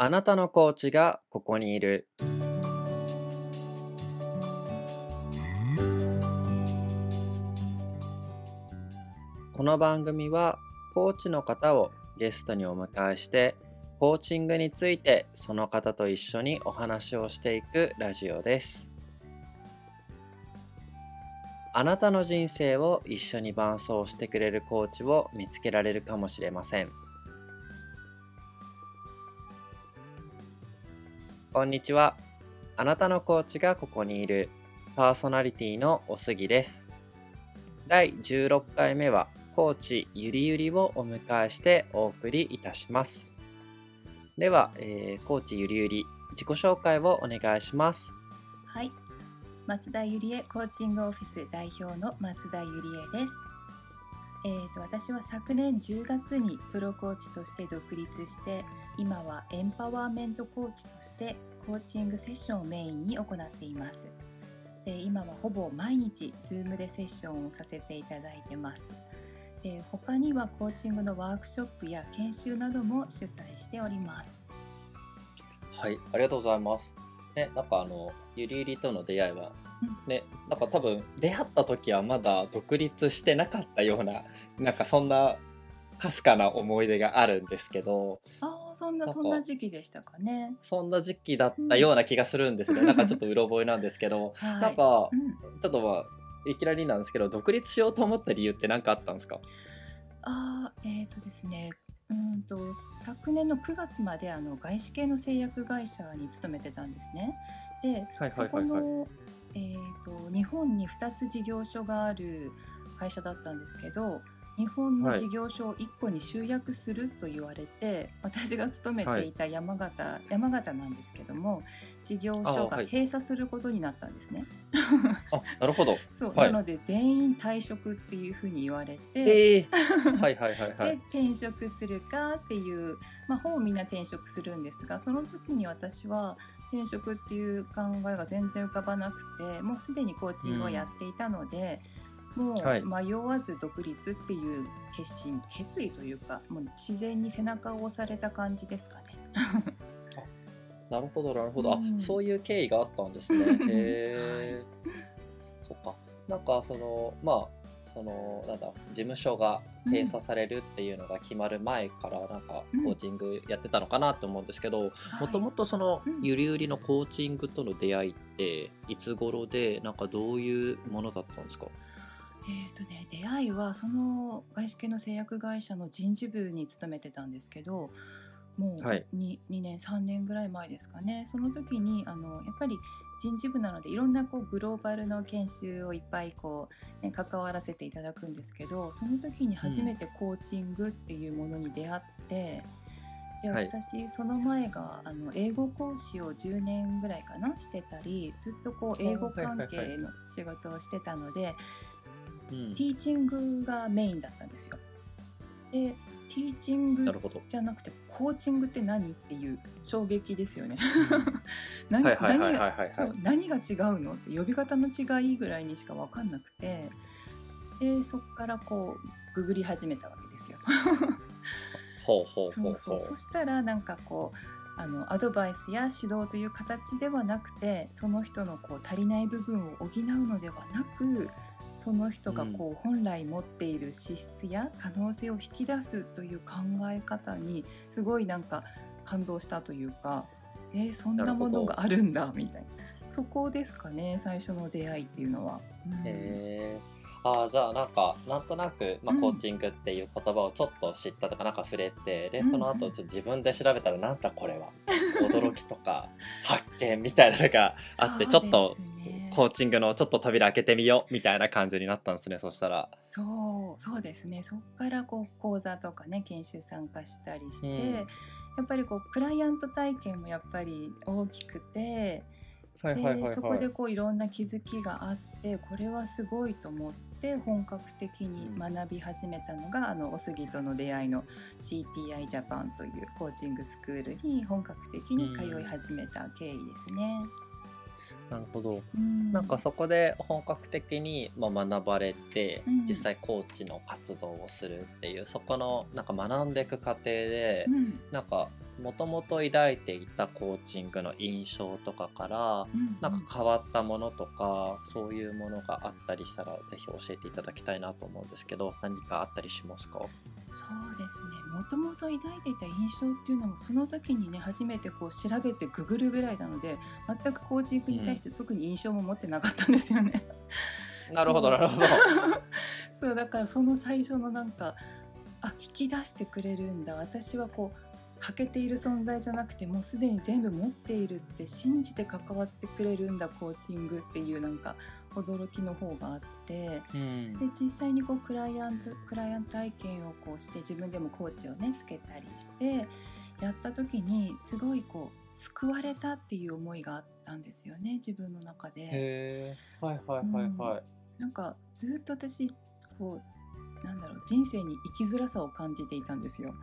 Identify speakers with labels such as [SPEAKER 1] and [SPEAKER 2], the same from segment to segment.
[SPEAKER 1] あなたのコーチがここにいる。この番組はコーチの方をゲストにお迎えしてコーチングについてその方と一緒にお話をしていくラジオです。あなたの人生を一緒に伴走してくれるコーチを見つけられるかもしれません。こんにちは。あなたのコーチがここにいるパーソナリティのおすぎです。第16回目はコーチゆりゆりをお迎えしてお送りいたします。では、えーコーチゆりゆり自己紹介をお願いします。
[SPEAKER 2] はい。松田ゆりえコーチングオフィス代表の松田ゆりえです。えー、と私は昨年10月にプロコーチとして独立して今はエンパワーメントコーチとしてコーチングセッションをメインに行っています。で今はほぼ毎日 Zoom でセッションをさせていただいてます。で他にはコーチングのワークショップや研修なども主催しております。
[SPEAKER 1] はい、ありがとうございます。ね、なんかあのゆりゆりとの出会いは、
[SPEAKER 2] う
[SPEAKER 1] ね、なんか多分出会った時はまだ独立してなかったようななんかそんなかすかな思い出があるんですけど
[SPEAKER 2] そんなそんな時期でしたかね。
[SPEAKER 1] そんな時期だったような気がするんですね、なんかちょっとうろ覚えなんですけど、
[SPEAKER 2] はい。
[SPEAKER 1] なんか
[SPEAKER 2] うん。
[SPEAKER 1] ちょっとまあいきなりなんですけど独立しようと思った理由って何かあったんですか？
[SPEAKER 2] あーえーとですね。うんと昨年の9月まであの外資系の製薬会社に勤めてたんですね。で、
[SPEAKER 1] はい
[SPEAKER 2] そこの、えー、と日本に2つ事業所がある会社だったんですけど日本の
[SPEAKER 1] はい。
[SPEAKER 2] 事業所を1個に集約すると言われて、私が勤めていた山形、山形なんですけども事業所が閉鎖することになったんですね。
[SPEAKER 1] あなるほど。
[SPEAKER 2] そう、
[SPEAKER 1] はい。
[SPEAKER 2] なので全員退職っていうふうに言われて。
[SPEAKER 1] えー、はいはいはいは
[SPEAKER 2] で
[SPEAKER 1] い
[SPEAKER 2] 転職するかっていう、まあ、ほぼみんな転職するんですがその時に私は転職っていう考えが全然浮かばなくてもうすでにコーチングをやっていたので、
[SPEAKER 1] いう
[SPEAKER 2] 迷わず独立っていう決心決意というかもう自然に背中を押された感じですかね。
[SPEAKER 1] なるほどなるほど、
[SPEAKER 2] うん。
[SPEAKER 1] あそういう経緯があったんですね。へえそっか。なんかそのまあそのなんだ事務所が閉鎖されるっていうのが決まる前からなんか
[SPEAKER 2] うん。
[SPEAKER 1] コーチングやってたのかなと思うんですけど
[SPEAKER 2] はい。
[SPEAKER 1] もともとその
[SPEAKER 2] うん。
[SPEAKER 1] ゆりゆりのコーチングとの出会いっていつ頃でなんかどういうものだったんですか？
[SPEAKER 2] えーとね、出会いはその外資系の製薬会社の人事部に勤めてたんですけどもう
[SPEAKER 1] はい。
[SPEAKER 2] 2, 2年3年ぐらい前ですかね。その時にあのやっぱり人事部なのでいろんなこうグローバルの研修をいっぱいこう、ね、関わらせていただくんですけどその時に初めてコーチングっていうものに出会って、で
[SPEAKER 1] はい。
[SPEAKER 2] 私その前があの英語講師を10年ぐらいかなしてたりずっとこう英語関
[SPEAKER 1] はいはいはい。
[SPEAKER 2] 係の仕事をしてたので。
[SPEAKER 1] うん
[SPEAKER 2] ティーチングがメインだったんですよ。でティーチングじゃなくてコーチングって何っていう衝撃ですよね。何が違うのって呼び方の違いぐらいにしか分かんなくて。でそこからこうググり始めたわけですよ。
[SPEAKER 1] ほうほう
[SPEAKER 2] う。そしたらなんかこうあのアドバイスや指導という形ではなくてその人のこう足りない部分を補うのではなくその人がこう本来持っている資質や可能性を引き出すという考え方にすごいなんか感動したというかえーそんなものがあるんだみたいな。そこですかね最初の出会いっていうのは。うん。
[SPEAKER 1] へえあーじゃあなんかなんとなく、まあ、
[SPEAKER 2] うん。
[SPEAKER 1] コーチングっていう言葉をちょっと知ったとかなんか触れてで
[SPEAKER 2] うん。
[SPEAKER 1] その後ちょっと自分で調べたらなんだこれは。驚きとか 発見みたいなのがあってちょっとコーチングのちょっと扉開けてみようみたいな感じになったんですねそしたら。
[SPEAKER 2] そうそうですねそこからこう講座とかね研修参加したりして、
[SPEAKER 1] うん
[SPEAKER 2] やっぱりこうクライアント体験もやっぱり大きくて、
[SPEAKER 1] はい
[SPEAKER 2] でそこでこういろんな気づきがあってこれはすごいと思って本格的に学び始めたのが、あのおすぎとの出会いの CTI ジャパンというコーチングスクールに本格的に通い始めた経緯ですね。
[SPEAKER 1] なるほど。
[SPEAKER 2] うん。
[SPEAKER 1] なんかそこで本格的にまあ学ばれて、
[SPEAKER 2] うん。
[SPEAKER 1] 実際コーチの活動をするっていうそこのなんか学んでいく過程で、
[SPEAKER 2] うん。
[SPEAKER 1] なんかもともと抱いていたコーチングの印象とかから
[SPEAKER 2] うん。
[SPEAKER 1] なんか変わったものとかそういうものがあったりしたらぜひ教えていただきたいなと思うんですけど何かあったりしますか？
[SPEAKER 2] そうですねもともと抱いていた印象っていうのもその時にね初めてこう調べてググるぐらいなので全くコーチングに対して特に印象も持ってなかったんですよね。
[SPEAKER 1] なるほどなるほど。
[SPEAKER 2] そう だからその最初のなんかあ引き出してくれるんだ私はこう欠けている存在じゃなくてもうすでに全部持っているって信じて関わってくれるんだコーチングっていうなんか驚きの方があって
[SPEAKER 1] うん
[SPEAKER 2] で実際にこうクライアントクライアント体験をこうして自分でもコーチをねつけたりしてやった時にすごいこう救われたっていう思いがあったんですよね自分の中で。
[SPEAKER 1] はいはいはいはい。
[SPEAKER 2] なんかずっと私こうなんだろう人生に生きづらさを感じていたんですよ。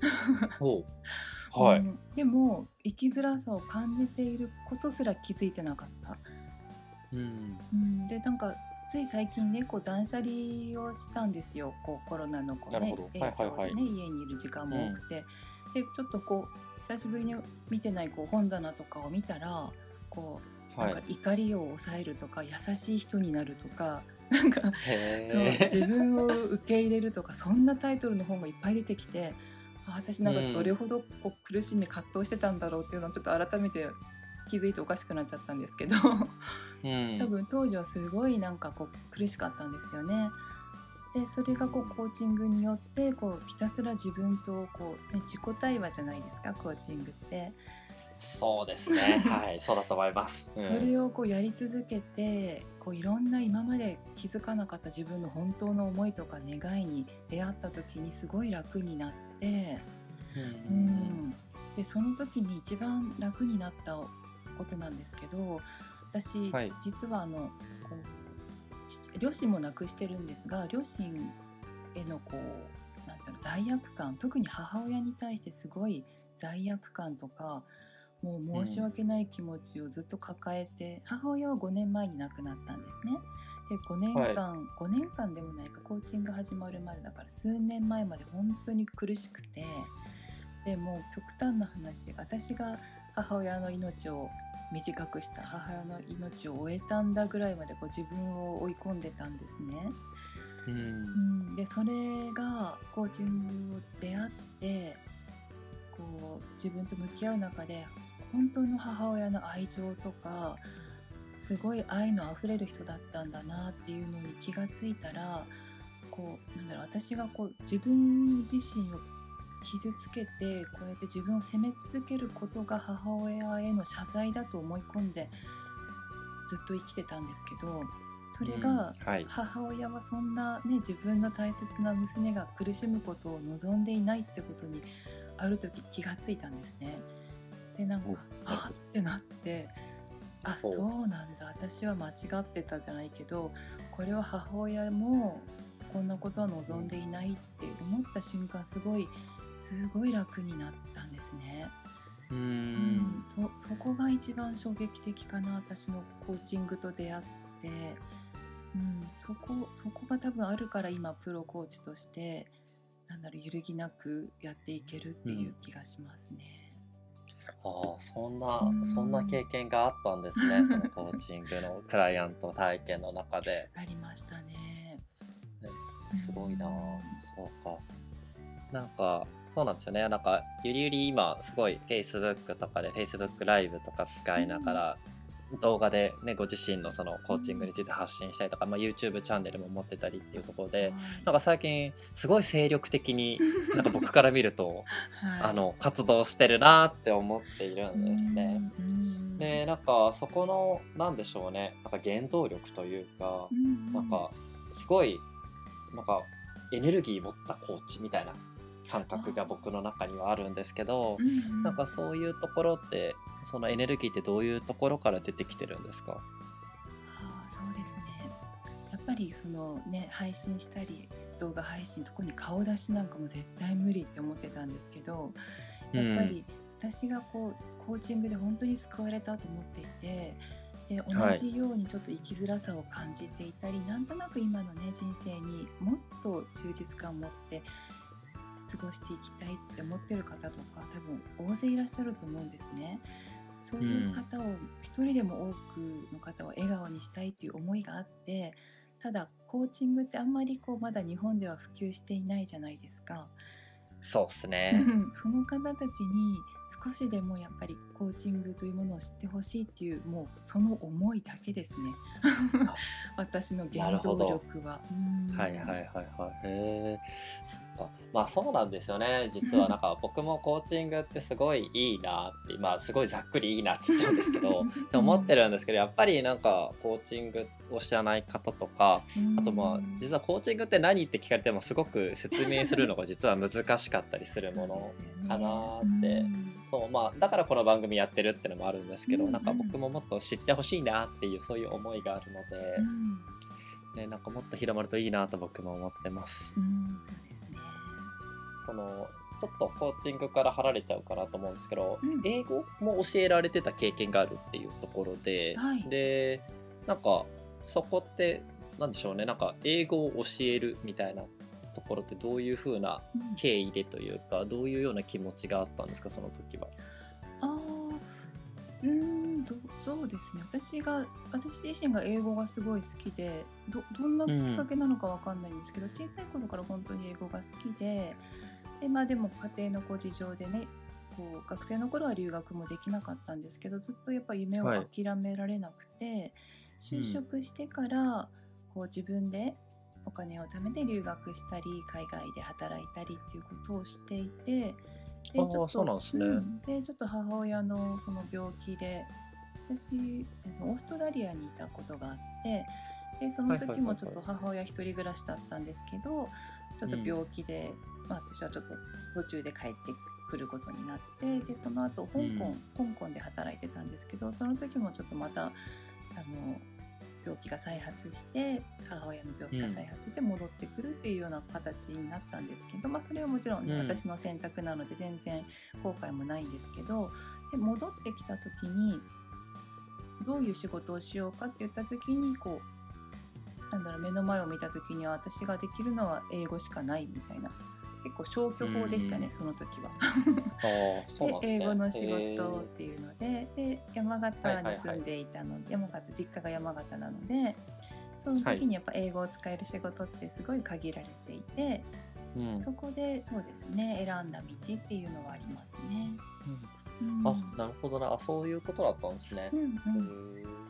[SPEAKER 1] はい。
[SPEAKER 2] うんでも生きづらさを感じていることすら気づいてなかった。
[SPEAKER 1] うん。
[SPEAKER 2] うん、でなんかつい最近ねこう断捨離をしたんですよ。こうコロナのこう、ねでね、
[SPEAKER 1] はいはいはい。
[SPEAKER 2] 家にいる時間も多くて、でちょっとこう久しぶりに見てないこう本棚とかを見たらこうな
[SPEAKER 1] はい。
[SPEAKER 2] んか。怒りを抑えるとか優しい人になるとか なんか
[SPEAKER 1] へ
[SPEAKER 2] そう
[SPEAKER 1] え。
[SPEAKER 2] 自分を受け入れるとかそんなタイトルの本がいっぱい出てきてあ私なんかどれほどこう苦しんで葛藤してたんだろうっていうのをちょっと改めて気づいておかしくなっちゃったんですけど
[SPEAKER 1] うん
[SPEAKER 2] 多分当時はすごいなんかこう苦しかったんですよね。でそれがこうコーチングによってこうひたすら自分とこう、ね、自己対話じゃないですかコーチングって。
[SPEAKER 1] そうですね。はい、そうだと思います。うん
[SPEAKER 2] それをこうやり続けてこういろんな今まで気づかなかった自分の本当の思いとか願いに出会った時にすごい楽になって、
[SPEAKER 1] う
[SPEAKER 2] うんん、でその時に一番楽になったことなんですけど私、
[SPEAKER 1] はい
[SPEAKER 2] 実はあのこう父両親も亡くしてるんですが両親へのこうなんていうの罪悪感特に母親に対してすごい罪悪感とかもう申し訳ない気持ちをずっと抱えて、母親は5年前に亡くなったんですね。で5年間、5年間でもないかコーチング始まるまでだから数年前まで本当に苦しくてでもう極端な話私が母親の命を短くした母親の命を終えたんだぐらいまでこう自分を追い込んでたんですね。
[SPEAKER 1] うん
[SPEAKER 2] うん、でそれがコーチングを出会ってこう自分と向き合う中で本当の母親の愛情とかすごい愛のあふれる人だったんだなっていうのに気がついたらこうなんだろう私がこう自分自身を傷つけてこうやって自分を責め続けることが母親への謝罪だと思い込んでずっと生きてたんですけどそれが。母親はそんなね自分の大切な娘が苦しむことを望んでいないってことにある時気がついたんですね。でなんか
[SPEAKER 1] おなる
[SPEAKER 2] あ
[SPEAKER 1] ほど
[SPEAKER 2] ってなってあそうなんだ私は間違ってたじゃないけどこれは母親もこんなことは望んでいないって思った瞬間すごいすごい楽になったんですね。
[SPEAKER 1] う
[SPEAKER 2] うんん、そそこが一番衝撃的かな私のコーチングと出会って、うん、そこそこが多分あるから今プロコーチとしてなんだろう揺るぎなくやっていけるっていう気がしますね。
[SPEAKER 1] ああ、そんな
[SPEAKER 2] うん
[SPEAKER 1] そんな経験があったんですね。そのコーチングのクライアント体験の中で。
[SPEAKER 2] ありましたね。
[SPEAKER 1] すごいなそうか。なんか、そうなんですよね。なんか、ゆりゆり今、すごい Facebook とかで Facebook ライブとか使いながら、動画でね、ご自身のそのコーチングについて発信したりとか、まあ、YouTube チャンネルも持ってたりっていうところで、なんか最近、すごい精力的に、なんか僕から見ると、
[SPEAKER 2] はい
[SPEAKER 1] あの、活動してるなって思っているんですね。。
[SPEAKER 2] うん
[SPEAKER 1] で、なんか、そこの、なんでしょうね、なんか原動力というか、
[SPEAKER 2] うん
[SPEAKER 1] なんかすごいなんかエネルギー持ったコーチみたいな感覚が僕の中にはあるんですけど
[SPEAKER 2] うんうん。
[SPEAKER 1] なんかそういうところってそのエネルギーってどういうところから出てきてるんですか？
[SPEAKER 2] ああそうですね。やっぱりそのね配信したり動画配信特に顔出しなんかも絶対無理って思ってたんですけどやっぱり私がこうコーチングで本当に救われたと思っていてで同じようにちょっと生きづらさを感じていたり、なんとなく今のね人生にもっと充実感を持って過ごしていきたいって思ってる方とか多分大勢いらっしゃると思うんですね。そういう方を一人でも多くの方を笑顔にしたいっていう思いがあってただコーチングってあんまりこうまだ日本では普及していないじゃないですか。
[SPEAKER 1] そうっすね。
[SPEAKER 2] その方たちに少しでもやっぱりコーチングというものを知ってほしいっていうもうその思いだけですね 私の原動力は。
[SPEAKER 1] はいはいはいはい。へえか。まあそうなんですよね。実はなんか 僕もコーチングってすごいいいなってまあすごいざっくりいいなって言っちゃうんですけど って思ってるんですけどやっぱりなんかコーチングを知らない方とかあとまあ実はコーチングって何って聞かれてもすごく説明するのが 実は難しかったりするものかなって。そうまあだからこの番組やってるってのもあるんですけど、なんか僕ももっと知ってほしいなっていうそういう思いがあるので、うん、ね、なんかもっと広まるといいなと僕も思ってます。
[SPEAKER 2] うん、そ
[SPEAKER 1] のちょっとコーチングから離れちゃうかなと思うんですけど、うん、英語も教えられてた経験があるっていうところで、はい、でなんかそこって何でしょうね。なんか英語を教えるみたいなところってどういうふうな経緯でというか、うん、どういうような気持ちがあったんですかその時は？
[SPEAKER 2] あうんどそうですね。私が私自身が英語がすごい好きでどどんなきっかけなのかわかんないんですけど、うん、小さい頃から本当に英語が好きでで,、まあ、でも家庭のご事情でねこう学生の頃は留学もできなかったんですけどずっとやっぱ夢を諦められなくて、はい、就職してから、こう自分でお金を貯めて留学したり海外で働いたりっていうことをしていてで
[SPEAKER 1] ちょっとですね、うん、
[SPEAKER 2] でちょっと母親のその病気で私オーストラリアにいたことがあってでその時もちょっと母親一人暮らしだったんですけど、ちょっと病気で、うん、まあ、私はちょっと途中で帰ってくることになってでその後香港、うん、香港で働いてたんですけどその時もちょっとまたあの病気が再発して母親の病気が再発して戻ってくるっていうような形になったんですけど、まあ、それはもちろん、ね、私の選択なので全然後悔もないんですけどで戻ってきた時にどういう仕事をしようかって言った時にこうなんだろう目の前を見た時には私ができるのは英語しかないみたいな。結構消去法でしたね、その時は。で英語の仕事っていうのでで山形に住んでいたので、山形実家が山形なのでその時にやっぱ英語を使える仕事ってすごい限られていて、そこでそうですね選んだ道っていうのはありますね。
[SPEAKER 1] うん、あなるほどな。あそういうことだったんですね。うんうん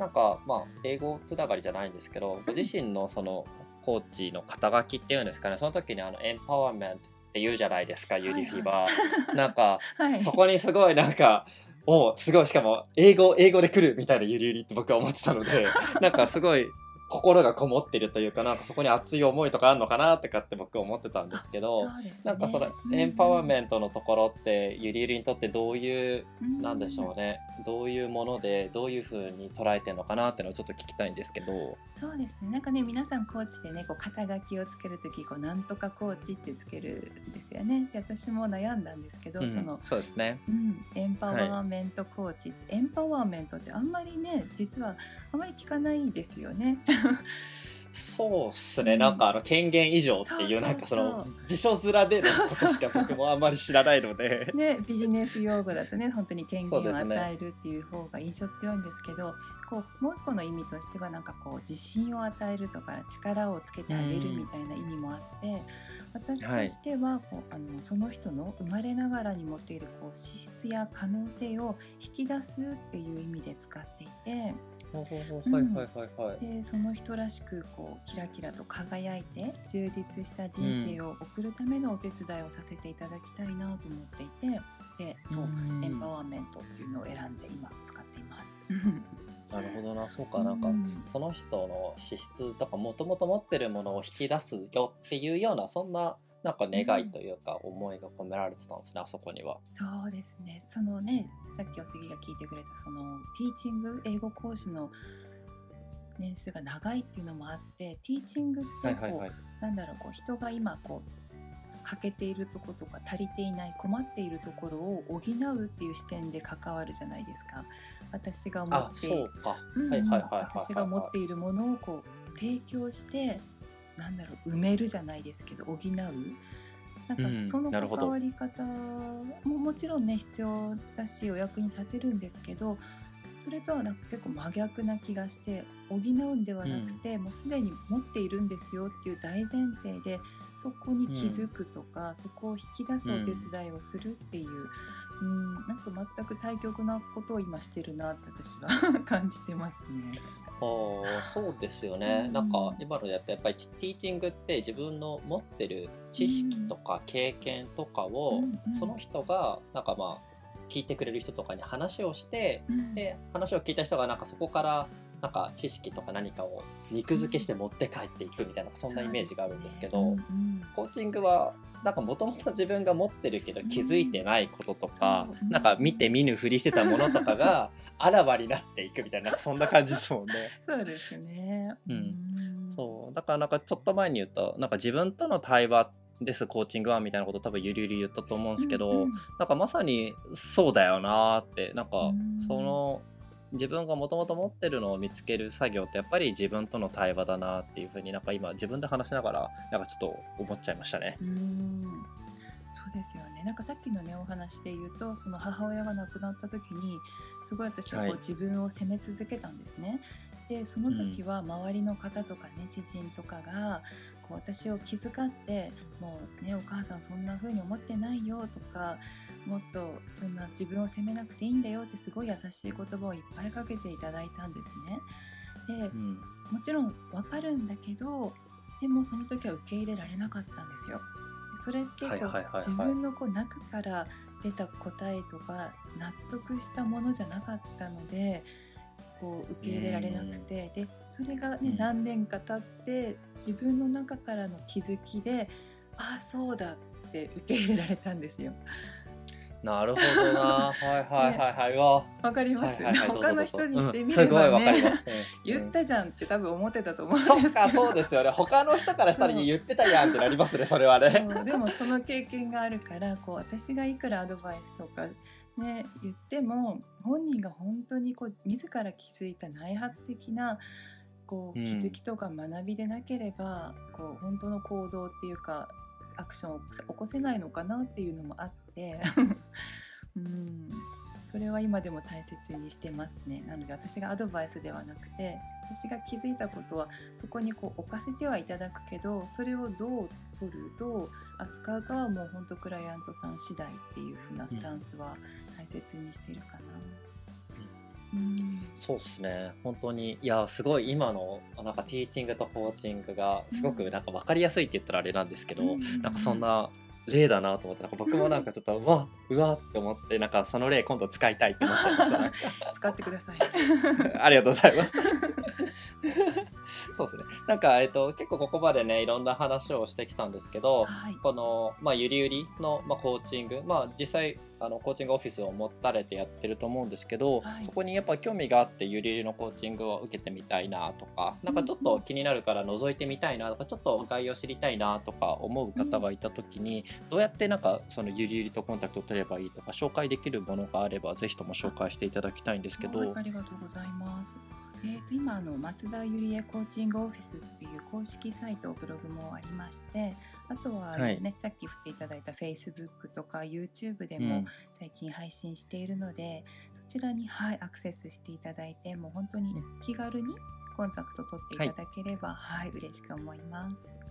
[SPEAKER 1] なんかまあ英語つながりじゃないんですけどご自身のそのコーチの肩書きっていうんですかね。その時にあのエンパワーメントって言うじゃないですかユリフィは。なんか、はい、そこにすごいなんかおすごいしかも英語英語で来るみたいなゆりゆりって僕は思ってたので なんかすごい心がこもってるというかなんかそこに熱い思いとかあるのかなってかって僕は思ってたんですけど、ね、なんかそのエンパワーメントのところってゆりゆりにとってどういう、うなんでしょうね。どういうものでどういうふうに捉えてるのかなっていうのをちょっと聞きたいんですけど。
[SPEAKER 2] そうですね。なんかね皆さんコーチでねこう肩書きをつける時こうなんとかコーチってつけるんですよね。で私も悩んだんですけど、うん、その
[SPEAKER 1] そうですね、
[SPEAKER 2] うん、エンパワーメントコーチ、はい、エンパワーメントってあんまりね実はあまり聞かないですよね。
[SPEAKER 1] そうっすね、うん、なんかあの権限以上っていうなんかその辞書面でのことしか僕もあんまり知らないので。
[SPEAKER 2] ねビジネス用語だとね本当に権限を与えるっていう方が印象強いんですけど、ね、こうもう一個の意味としてはなんかこう自信を与えるとか力をつけてあげるみたいな意味もあって、うん、私としてはこう、あのその人の生まれながらに持っているこう資質や可能性を引き出すっていう意味で使っていて。でその人らしくこうキラキラと輝いて充実した人生を送るためのお手伝いをさせていただきたいなと思っていてでそうエンパワーメントっていうのを選んで今使っています。
[SPEAKER 1] なるほどな。そうかなんか、その人の資質とかもともと持ってるものを引き出すよっていうようなそんななんか願いというか思いが込められてたんですね、うん、あそこには。
[SPEAKER 2] そうですね。そのねさっきお杉が聞いてくれたそのティーチング英語講師の年数が長いっていうのもあってティーチングってこう、はいはいはい、なんだろうこう人が今こう欠けているとことか足りていない困っているところを補うっていう視点で関わるじゃないですか。私が持って私が持っているものをこう提供してなんだろう埋めるじゃないですけど補う？なん
[SPEAKER 1] うん
[SPEAKER 2] かその関わり方ももちろんね必要だしお役に立てるんですけどそれとはなんか結構真逆な気がして補うんではなくて、もうすでに持っているんですよっていう大前提でそこに気づくとか、そこを引き出すお手伝いをするっていう、うん、なんか全く対極なことを今してるなって私は 感じてますね。
[SPEAKER 1] そうですよね、
[SPEAKER 2] うん。
[SPEAKER 1] なんか今のやってやっぱりティーチングって自分の持ってる知識とか経験とかを、その人がなんかまあ聞いてくれる人とかに話をして
[SPEAKER 2] うん。
[SPEAKER 1] で話を聞いた人がなんかそこからなんか知識とか何かを肉付けして持って帰っていくみたいなそんなイメージがあるんですけど
[SPEAKER 2] ねうん
[SPEAKER 1] コーチングはなんかもともと自分が持ってるけど気づいてないこととか、
[SPEAKER 2] そううん。
[SPEAKER 1] なんか見て見ぬふりしてたものとかが あらわになっていくみたいなそんな感じですもんね。
[SPEAKER 2] そうですね。
[SPEAKER 1] うん。
[SPEAKER 2] ん。
[SPEAKER 1] そう。だからなんかちょっと前に言ったなんか自分との対話ですコーチングはみたいなこと多分ゆりゆり言ったと思うんですけど、
[SPEAKER 2] うんうん。
[SPEAKER 1] なんかまさにそうだよなーってなんか
[SPEAKER 2] うん。
[SPEAKER 1] その自分がもともと持ってるのを見つける作業ってやっぱり自分との対話だなっていうふうになんか今自分で話しながらなんかちょっと思っちゃいましたね。
[SPEAKER 2] うんそうですよねなんかさっきのねお話で言うとその母親が亡くなった時にすごい私はこう
[SPEAKER 1] はい
[SPEAKER 2] 自分を責め続けたんですね。でその時は周りの方とかね知人とかがこう私を気遣ってもうねお母さんそんな風に思ってないよとかもっとそんな自分を責めなくていいんだよってすごい優しい言葉をいっぱいかけていただいたんですね。で
[SPEAKER 1] うん
[SPEAKER 2] もちろんわかるんだけどでもその時は受け入れられなかったんですよ。それって自分のこう中から出た答えとか納得したものじゃなかったのでこう受け入れられなくてでそれが、ね
[SPEAKER 1] うん。
[SPEAKER 2] 何年か経って自分の中からの気づきでああそうだって受け入れられたんですよ。
[SPEAKER 1] なるほどな。はいはいはいはい、うわ。
[SPEAKER 2] わかります、
[SPEAKER 1] はいはいはい
[SPEAKER 2] 他の人にしてみ
[SPEAKER 1] うん。すごい
[SPEAKER 2] ればね
[SPEAKER 1] わかります、
[SPEAKER 2] 言ったじゃんって多分思ってたと思う。んですけど
[SPEAKER 1] かそうですよね。他の人からしたら言ってたやんってなりますねそれはね。
[SPEAKER 2] そう。でもその経験があるからこう私がいくらアドバイスとか、ね、言っても本人が本当にこう自ら気づいた内発的なこう
[SPEAKER 1] うん。
[SPEAKER 2] 気づきとか学びでなければ、こう本当の行動っていうかアクションを起こせないのかなっていうのもあって、うん、それは今でも大切にしてますね。なので私がアドバイスではなくて私が気づいたことはそこにこう置かせてはいただくけどそれをどう取るどう扱うかはもう本当クライアントさん次第っていう風なスタンスは大切にしてるかな。うん
[SPEAKER 1] そうですね。本当に。いやすごい今のなんかティーチングとコーチングがすごくなんか分かりやすいって言ったらあれなんですけど、
[SPEAKER 2] うん
[SPEAKER 1] なんかそんな例だなと思ってなんか僕もなんかちょっとうわうわって思ってなんかその例今度使いたいって思っちゃいましたね
[SPEAKER 2] 使ってください。
[SPEAKER 1] ありがとうございます。そうですね。なんか、えっと、結構ここまでね、いろんな話をしてきたんですけど、
[SPEAKER 2] はい。
[SPEAKER 1] この、まあ、ゆりゆりの、まあ、コーチング、まあ、実際、あの、コーチングオフィスを持たれてやってると思うんですけど、
[SPEAKER 2] はい
[SPEAKER 1] そこにやっぱ興味があって、ゆりゆりのコーチングを受けてみたいなとか、なんかちょっと気になるから覗いてみたいなとか、ちょっと概要知りたいなとか思う方がいたときに、どうやってなんか、そのゆりゆりとコンタクトを取ればいいとか、紹介できるものがあれば、ぜひとも紹介していただきたいんですけど、
[SPEAKER 2] はいありがとうございます。えー、と今あの松田ゆりえコーチングオフィスっていう公式サイトブログもありましてあとはね
[SPEAKER 1] はい。
[SPEAKER 2] さっき振っていただいた Facebook とか YouTube でも
[SPEAKER 1] うん。
[SPEAKER 2] 最近配信しているので、そちらに、はい、アクセスしていただいてもう本当に気軽にコンタクト取っていただければ、はい嬉しく思います。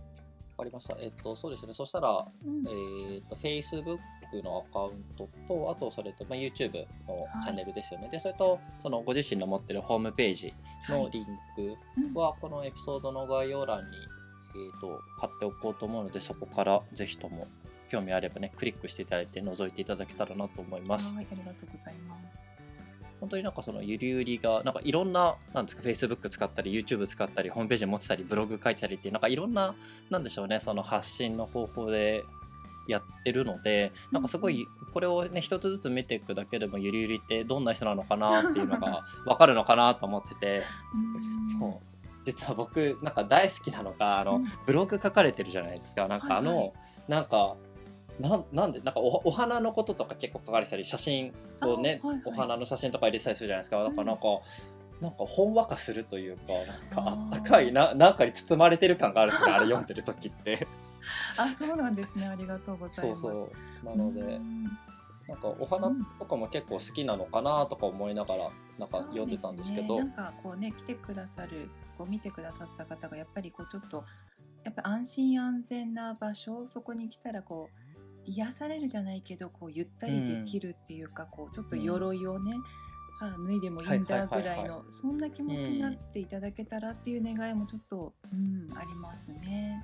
[SPEAKER 1] わかりました。えっと、そうですね。そしたら、
[SPEAKER 2] うん
[SPEAKER 1] えっと、Facebook のアカウントと、あと、それと、まあ、YouTube の
[SPEAKER 2] はい
[SPEAKER 1] チャンネルですよね。で、それと、そのご自身の持ってるホームページ
[SPEAKER 2] はい
[SPEAKER 1] のリンク
[SPEAKER 2] うん
[SPEAKER 1] は、このエピソードの概要欄に、えっと、貼っておこうと思うので、そこからぜひとも興味あればね、クリックしていただいて、覗いていただけたらなと思います。
[SPEAKER 2] はいありがとうございます。
[SPEAKER 1] 本当になんかそのゆりゆりがなんかいろんななんですか Facebook 使ったり YouTube 使ったりホームページ持ってたりブログ書いてたりってなんかいろんななんでしょうねその発信の方法でやってるのでなんかすごいこれをね一つずつ見ていくだけでもゆりゆりってどんな人なのかなっていうのが 分かるのかなと思ってて。
[SPEAKER 2] うん。
[SPEAKER 1] そう。実は僕なんか大好きなのがあの
[SPEAKER 2] うん。
[SPEAKER 1] ブログ書かれてるじゃないですか。なんかあの、
[SPEAKER 2] はいはい。
[SPEAKER 1] なんかなんなんでなんかおお花のこととか結構書かれてたり写真こうね、
[SPEAKER 2] あはいはい。
[SPEAKER 1] お花の写真とか入れてたりするじゃないですか。だからなんか、なんかほんわかするというかなんかあったかいななんかに包まれてる感があるんですね あれ読んでる時って。
[SPEAKER 2] あ、そうなんですね。ありがとうございます。
[SPEAKER 1] そうそう。なので、
[SPEAKER 2] うん。
[SPEAKER 1] なんかお花とかも結構好きなのかなとか思いながらなんか読んでたんですけど。
[SPEAKER 2] ね、なんかこうね来てくださるこう見てくださった方がやっぱりこうちょっとやっぱ安心安全な場所そこに来たらこう癒されるじゃないけどこうゆったりできるっていうか、こうちょっと鎧をね、あ脱いでもいいんだぐらいのそんな気持ちになっていただけたらっていう願いもちょっと、うん、ありますね。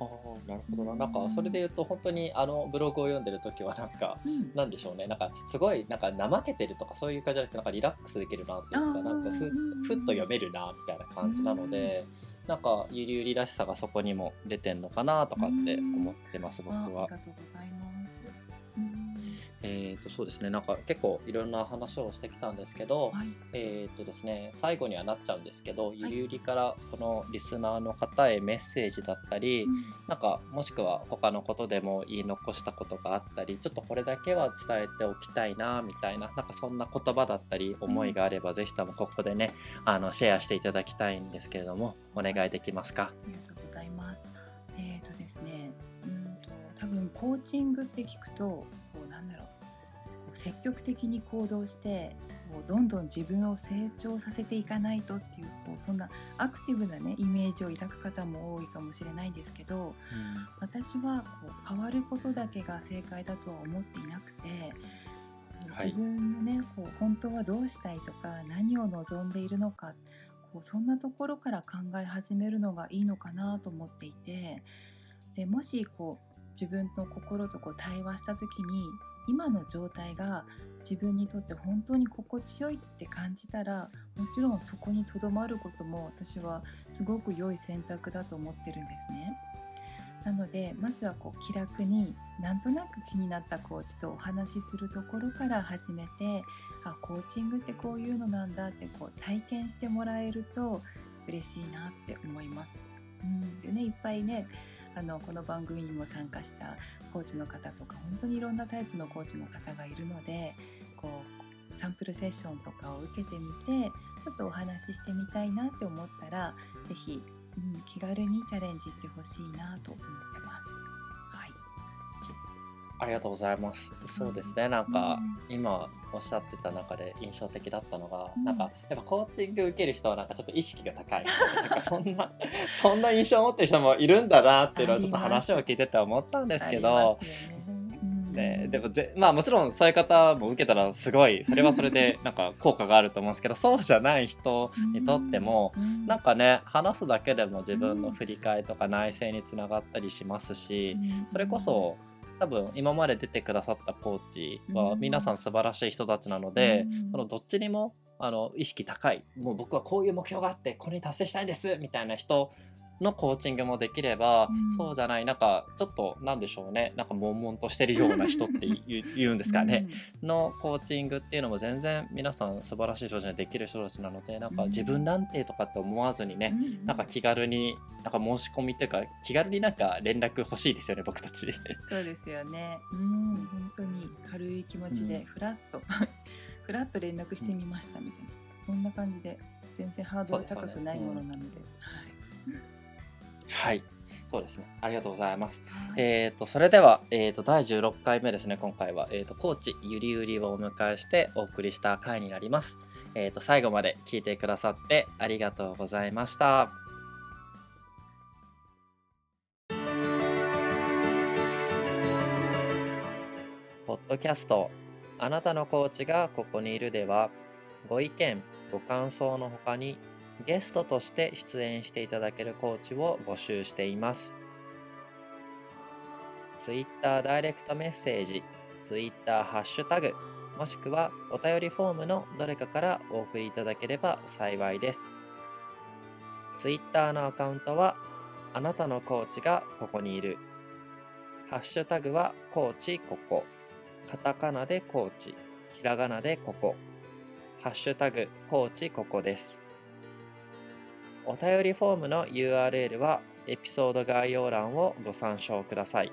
[SPEAKER 1] ああなるほどな。なんかそれで言うと本当にあのブログを読んでる時はなんか
[SPEAKER 2] うん。
[SPEAKER 1] なんでしょうね。なんかすごいなんか怠けてるとかそういう感じじゃなくてなんかリラックスできるなっていうかなんかふ
[SPEAKER 2] うん
[SPEAKER 1] ふっと読めるなみたいな感じなのでなんかゆりゆりらしさがそこにも出てんのかなとかって思ってます僕
[SPEAKER 2] ああ
[SPEAKER 1] は
[SPEAKER 2] り。がとうございます。うん
[SPEAKER 1] えーとそうですね。なんか結構いろんな話をしてきたんですけど、
[SPEAKER 2] はい。
[SPEAKER 1] えーとですね、最後にはなっちゃうんですけど、ゆりゆりからこのリスナーの方へメッセージだったり、なんかもしくは他のことでも言い残したことがあったりちょっとこれだけは伝えておきたいなみたいななんかそんな言葉だったり思いがあれば、ぜひともここでねあのシェアしていただきたいんですけれどもお願いできますか？
[SPEAKER 2] ありがとうございます。えっ、とですね、うんと多分コーチングって聞くとなんだろう、積極的に行動してこうどんどん自分を成長させていかないとっていうこうそんなアクティブなねイメージを抱く方も多いかもしれないんですけど、私はこう変わることだけが正解だとは思っていなくて。自分のねこう本当はどうしたいとか何を望んでいるのかこうそんなところから考え始めるのがいいのかなと思っていてでもしこう自分の心とこう対話した時に今の状態が自分にとって本当に心地よいって感じたらもちろんそこにとどまることも私はすごく良い選択だと思ってるんですね。なのでまずはこう気楽になんとなく気になったコーチとお話しするところから始めてあコーチングってこういうのなんだってこう体験してもらえると嬉しいなって思います。うん、でねいっぱいねあのこの番組にも参加したコーチの方とか本当にいろんなタイプのコーチの方がいるのでこうサンプルセッションとかを受けてみてちょっとお話ししてみたいなって思ったら是非、うん、気軽にチャレンジしてほしいなと思ってます。
[SPEAKER 1] ありがとうございます。そうですね。なんか今おっしゃってた中で印象的だったのが、
[SPEAKER 2] うん。
[SPEAKER 1] なんかやっぱコーチング受ける人はなんかちょっと意識が高い。なんかそんな そんな印象を持ってる人もいるんだなっていうのはちょっと話を聞いてて思ったんですけどね。でもぜまあもちろんそういう方も受けたらすごい それはそれでなんか効果があると思うんですけどそうじゃない人にとっても
[SPEAKER 2] うん。
[SPEAKER 1] なんかね話すだけでも自分の振り返りとか内省につながったりしますし
[SPEAKER 2] うん。
[SPEAKER 1] それこそ多分今まで出てくださったコーチは
[SPEAKER 2] うん。
[SPEAKER 1] 皆さん素晴らしい人たちなので
[SPEAKER 2] うん。
[SPEAKER 1] そのどっちにもあの意識高い。もう僕はこういう目標があってこれに達成したいんですみたいな人のコーチングもできれば、
[SPEAKER 2] うん。
[SPEAKER 1] そうじゃないなんかちょっとなんでしょうね。なんか悶々としてるような人って言う 言うんですかね、のコーチングっていうのも全然皆さん素晴らしい人たちにできる人たちなのでなんか
[SPEAKER 2] うん。
[SPEAKER 1] 自分なんてとかって思わずにね、
[SPEAKER 2] うん。
[SPEAKER 1] なんか気軽になんか申し込みっていうか気軽になんか連絡欲しいですよね僕たち。
[SPEAKER 2] そうですよね。うん、本当に軽い気持ちで
[SPEAKER 1] うん。
[SPEAKER 2] フラッと、フラッと連絡してみましたみたいな、そんな感じで全然ハードル高くないものなので、
[SPEAKER 1] はいそうですねありがとうございます。
[SPEAKER 2] はい。
[SPEAKER 1] えー、とそれでは、えー、と第16回目ですね今回は、えー、とコーチゆりゆりをお迎えしてお送りした回になります。えー、と最後まで聞いてくださってありがとうございました。ポッドキャストあなたのコーチがここにいるではご意見ご感想のほかにゲストとして出演していただけるコーチを募集しています。Twitter ダイレクトメッセージ、Twitter ハッシュタグ、もしくはお便りフォームのどれかからお送りいただければ幸いです。Twitter のアカウントは、あなたのコーチがここにいる。ハッシュタグはコーチここ。カタカナでコーチ、ひらがなでここ。ハッシュタグコーチここです。お便りフォームの URL はエピソード概要欄をご参照ください。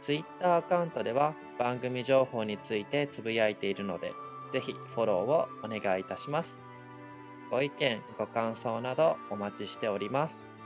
[SPEAKER 1] Twitter アカウントでは番組情報についてつぶやいているので、ぜひフォローをお願いいたします。ご意見、ご感想などお待ちしております。